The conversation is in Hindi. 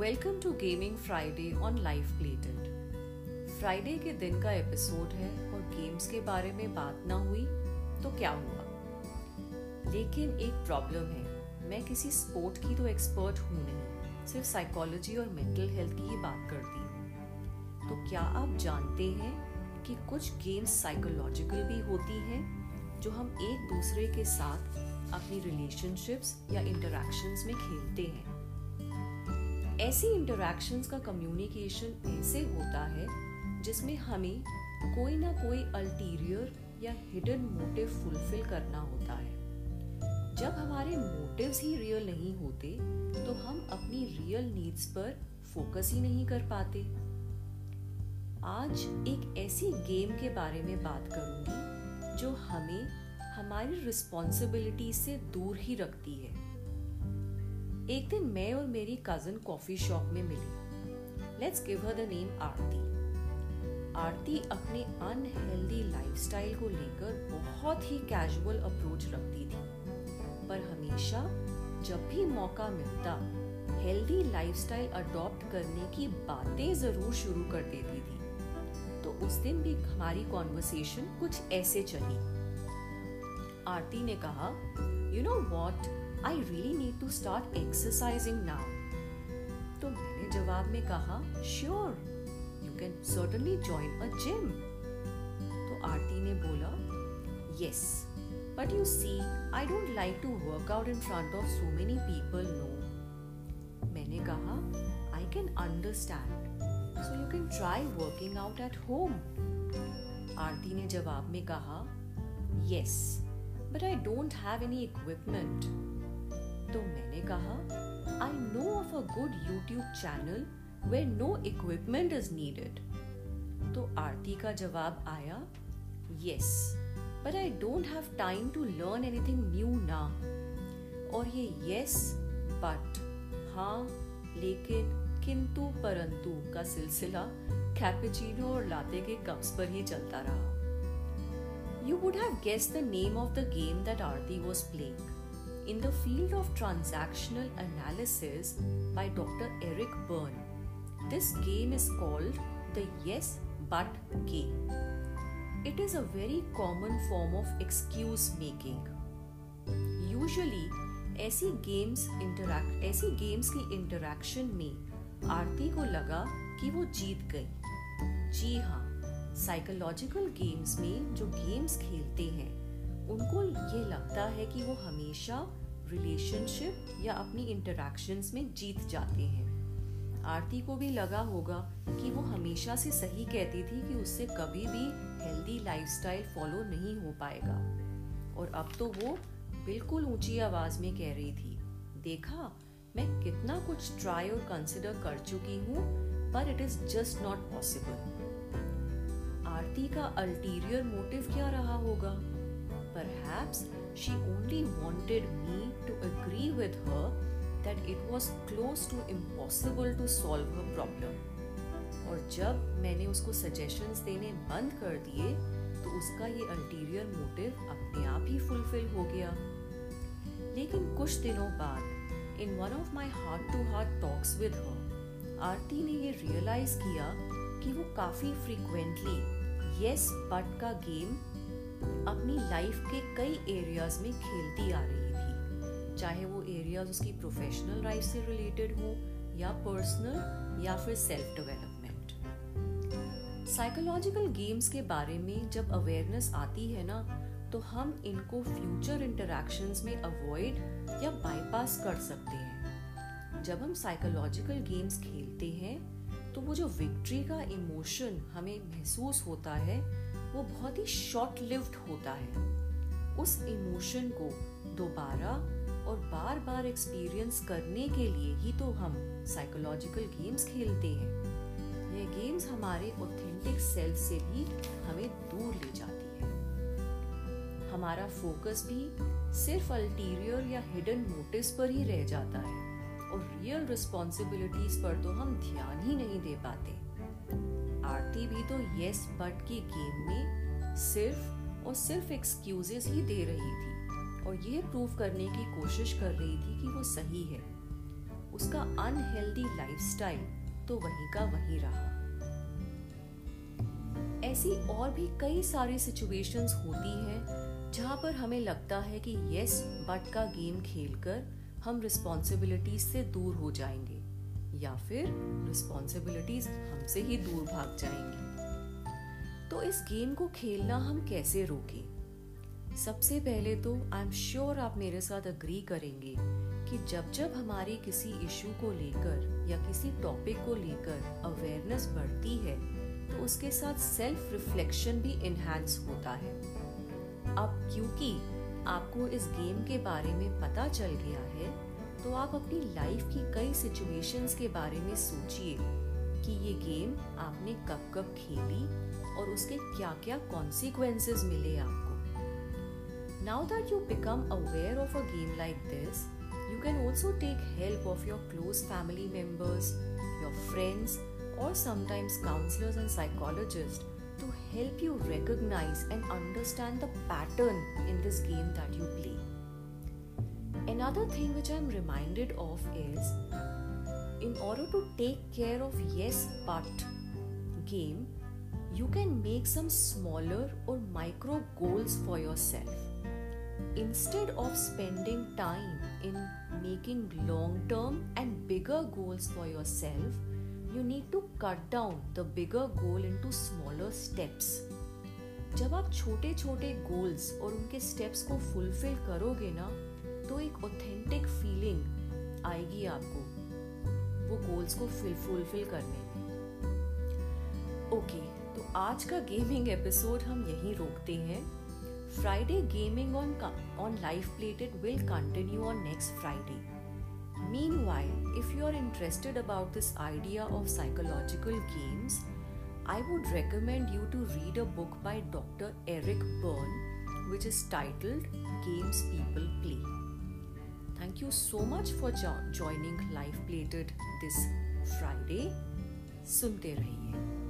Welcome to gaming Friday on life plated Friday के दिन का एपिसोड है और गेम्स के बारे में बात ना हुई तो क्या हुआ? लेकिन एक प्रॉब्लम है। मैं किसी स्पोर्ट की तो एक्सपर्ट हूँ नहीं, सिर्फ़ साइकोलॉजी और मेंटल हेल्थ की ही बात करती हूँ। तो क्या आप जानते हैं कि कुछ गेम्स साइकोलॉजिकल भी होती हैं, जो हम एक दूसरे के साथ अपनी रिलेशनशिप्स या इंटरेक्शंस में खेलते हैं? ऐसी इंटरेक्शंस का कम्युनिकेशन ऐसे होता है, जिसमें हमें कोई ना कोई अल्टीरियर या हिडन मोटिव फुलफिल करना होता है। जब हमारे मोटिव्स ही रियल नहीं होते तो हम अपनी रियल नीड्स पर फोकस ही नहीं कर पाते। आज एक ऐसी गेम के बारे में बात करूँगी, जो हमें हमारी रिस्पॉन्सिबिलिटी से दूर ही रखती है। एक दिन मैं और मेरी कज़न कॉफ़ी शॉप में मिली। Let's give her the name Aarti Aarti अपने अनहेल्दी लाइफस्टाइल को लेकर बहुत ही कैजुअल अप्रोच रखती थी। पर हमेशा जब भी मौका मिलता हेल्दी लाइफस्टाइल अडॉप्ट करने की बातें ज़रूर शुरू कर देती थी। तो उस दिन भी हमारी कॉन्वर्सेशन कुछ ऐसे चली। आरती ने कहा you know what I really need to start exercising now तो मैंने जवाब में कहा sure you can certainly join a gym तो आरती ने बोला yes but you see I don't like to work out in front of so many people no मैंने कहा I can understand so you can try working out at home Aarti ने जवाब में कहा yes but I don't have any equipment तो मैंने कहा I know of a good YouTube channel where no equipment is needed तो आरती का जवाब आया yes but I don't have time to learn anything new ना और ये यस बट हाँ लेकिन किंतु परंतु का सिलसिला कैपेचिनो और लाते के कप्स पर ही चलता रहा। You would have guessed the name of the game that Aarti was playing. In the field of transactional analysis by Dr. Eric Byrne. This game is called the yes but game. It is a very common form of excuse making. Usually, ऐसी गेम्स इंटरैक्ट ऐसी गेम्स की इंटरैक्शन में आरती को लगा कि वो जीत गई जी हाँ साइकोलॉजिकल गेम्स में जो गेम्स खेलते हैं उनको ये लगता है कि वो हमेशा रिलेशनशिप या अपनी इंटरेक्शंस में जीत जाते हैं। आरती को भी लगा होगा कि वो हमेशा से सही कहती थी कि उससे कभी भी हेल्दी लाइफस्टाइल फॉलो नहीं हो पाएगा। और अब तो वो बिल्कुल ऊँची आवाज़ में कह रही थी, देखा, मैं कितना कुछ ट्राई और कंसिडर कर चुकी हूँ पर it is just not possible Aarti का अल्टीरियर मोटिव क्या रहा होगा? Perhaps she only wanted me to agree with her that it was close to impossible to solve her problem. और जब मैंने उसको सजेशंस देने बंद कर दिए तो उसका ये अल्टीरियर मोटिव अपने आप ही फुलफिल हो गया लेकिन कुछ दिनों बाद in one of my heart to heart talks with her Aarti ने ये रियलाइज़ किया कि वो काफ़ी फ्रीक्वेंटली यस बट का गेम अपनी लाइफ के कई एरियाज़ में खेलती आ रही थी। चाहे वो एरियाज़ उसकी प्रोफेशनल लाइफ से रिलेटेड हो या पर्सनल या फिर सेल्फ डेवलपमेंट साइकोलॉजिकल गेम्स के बारे में जब अवेयरनेस आती है ना तो हम इनको फ्यूचर इंटरेक्शंस में अवॉइड या बाईपास कर सकते हैं। जब हम साइकोलॉजिकल गेम्स खेलते हैं तो वो जो विक्ट्री का इमोशन हमें महसूस होता है वो बहुत ही शॉर्ट लिव्ड होता है। उस इमोशन को दोबारा और बार बार एक्सपीरियंस करने के लिए ही तो हम साइकोलॉजिकल गेम्स खेलते हैं। ये गेम्स हमारे ऑथेंटिक सेल्फ से भी हमें दूर ले जाती है। हमारा फोकस भी सिर्फ़ अल्टीरियर या हिडन मोटिव्स पर ही रह जाता है और रियल रिस्पॉन्सिबिलिटीज पर तो हम ध्यान ही नहीं दे पाते। आरती भी तो यस बट की गेम में सिर्फ़ और सिर्फ़ एक्सक्यूजेस ही दे रही थी। और यह प्रूव करने की कोशिश कर रही थी कि वो सही है। उसका अनहेल्दी लाइफस्टाइल तो वहीं का वहीं रहा। ऐसी और भी कई सारी सिचुएशंस होती हैं जहाँ पर हमें लगता है कि यस बट का गेम खेलकर हम रिस्पॉन्सिबिलिटीज से दूर हो जाएँगे। या फिर रिस्पॉन्सिबिलिटीज हमसे ही दूर भाग जाएँगी। तो इस गेम को खेलना हम कैसे रोकें? सबसे पहले तो आई एम श्योर आप मेरे साथ अग्री करेंगे कि जब जब हमारी किसी इशू को लेकर या किसी टॉपिक को लेकर अवेयरनेस बढ़ती है तो उसके साथ सेल्फ रिफ्लेक्शन भी इनहेंस होता है। अब क्योंकि आपको इस गेम के बारे में पता चल गया है तो आप अपनी लाइफ की कई सिचुएशंस के बारे में सोचिए कि ये गेम आपने कब कब खेली और उसके क्या क्या कॉन्सिक्वेंसेस मिले आपको now that you become aware of a game like this you can also take help of your close family members, your friends, or sometimes counselors and psychologists to help you recognize and understand the pattern in this game that you play. Another thing which I'm reminded of is in order to take care of yes but game, you can make some smaller or micro goals for yourself. Instead of spending time in making long term and bigger goals for yourself, you need to cut down the bigger goal into smaller steps. जब आप छोटे छोटे गोल्स और उनके स्टेप्स को फुलफिल करोगे ना तो एक ऑथेंटिक फीलिंग आएगी आपको, वो गोल्स को फुलफिल करने में। ओके तो आज का गेमिंग एपिसोड हम यहीं रोकते हैं। Friday gaming on on life plated will continue on next Friday meanwhile if you are interested about this idea of psychological games I would recommend you to read a book by doctor Eric Berne which is titled games people play Thank you so much for jo- joining Life Plated this Friday. सुनते रहिए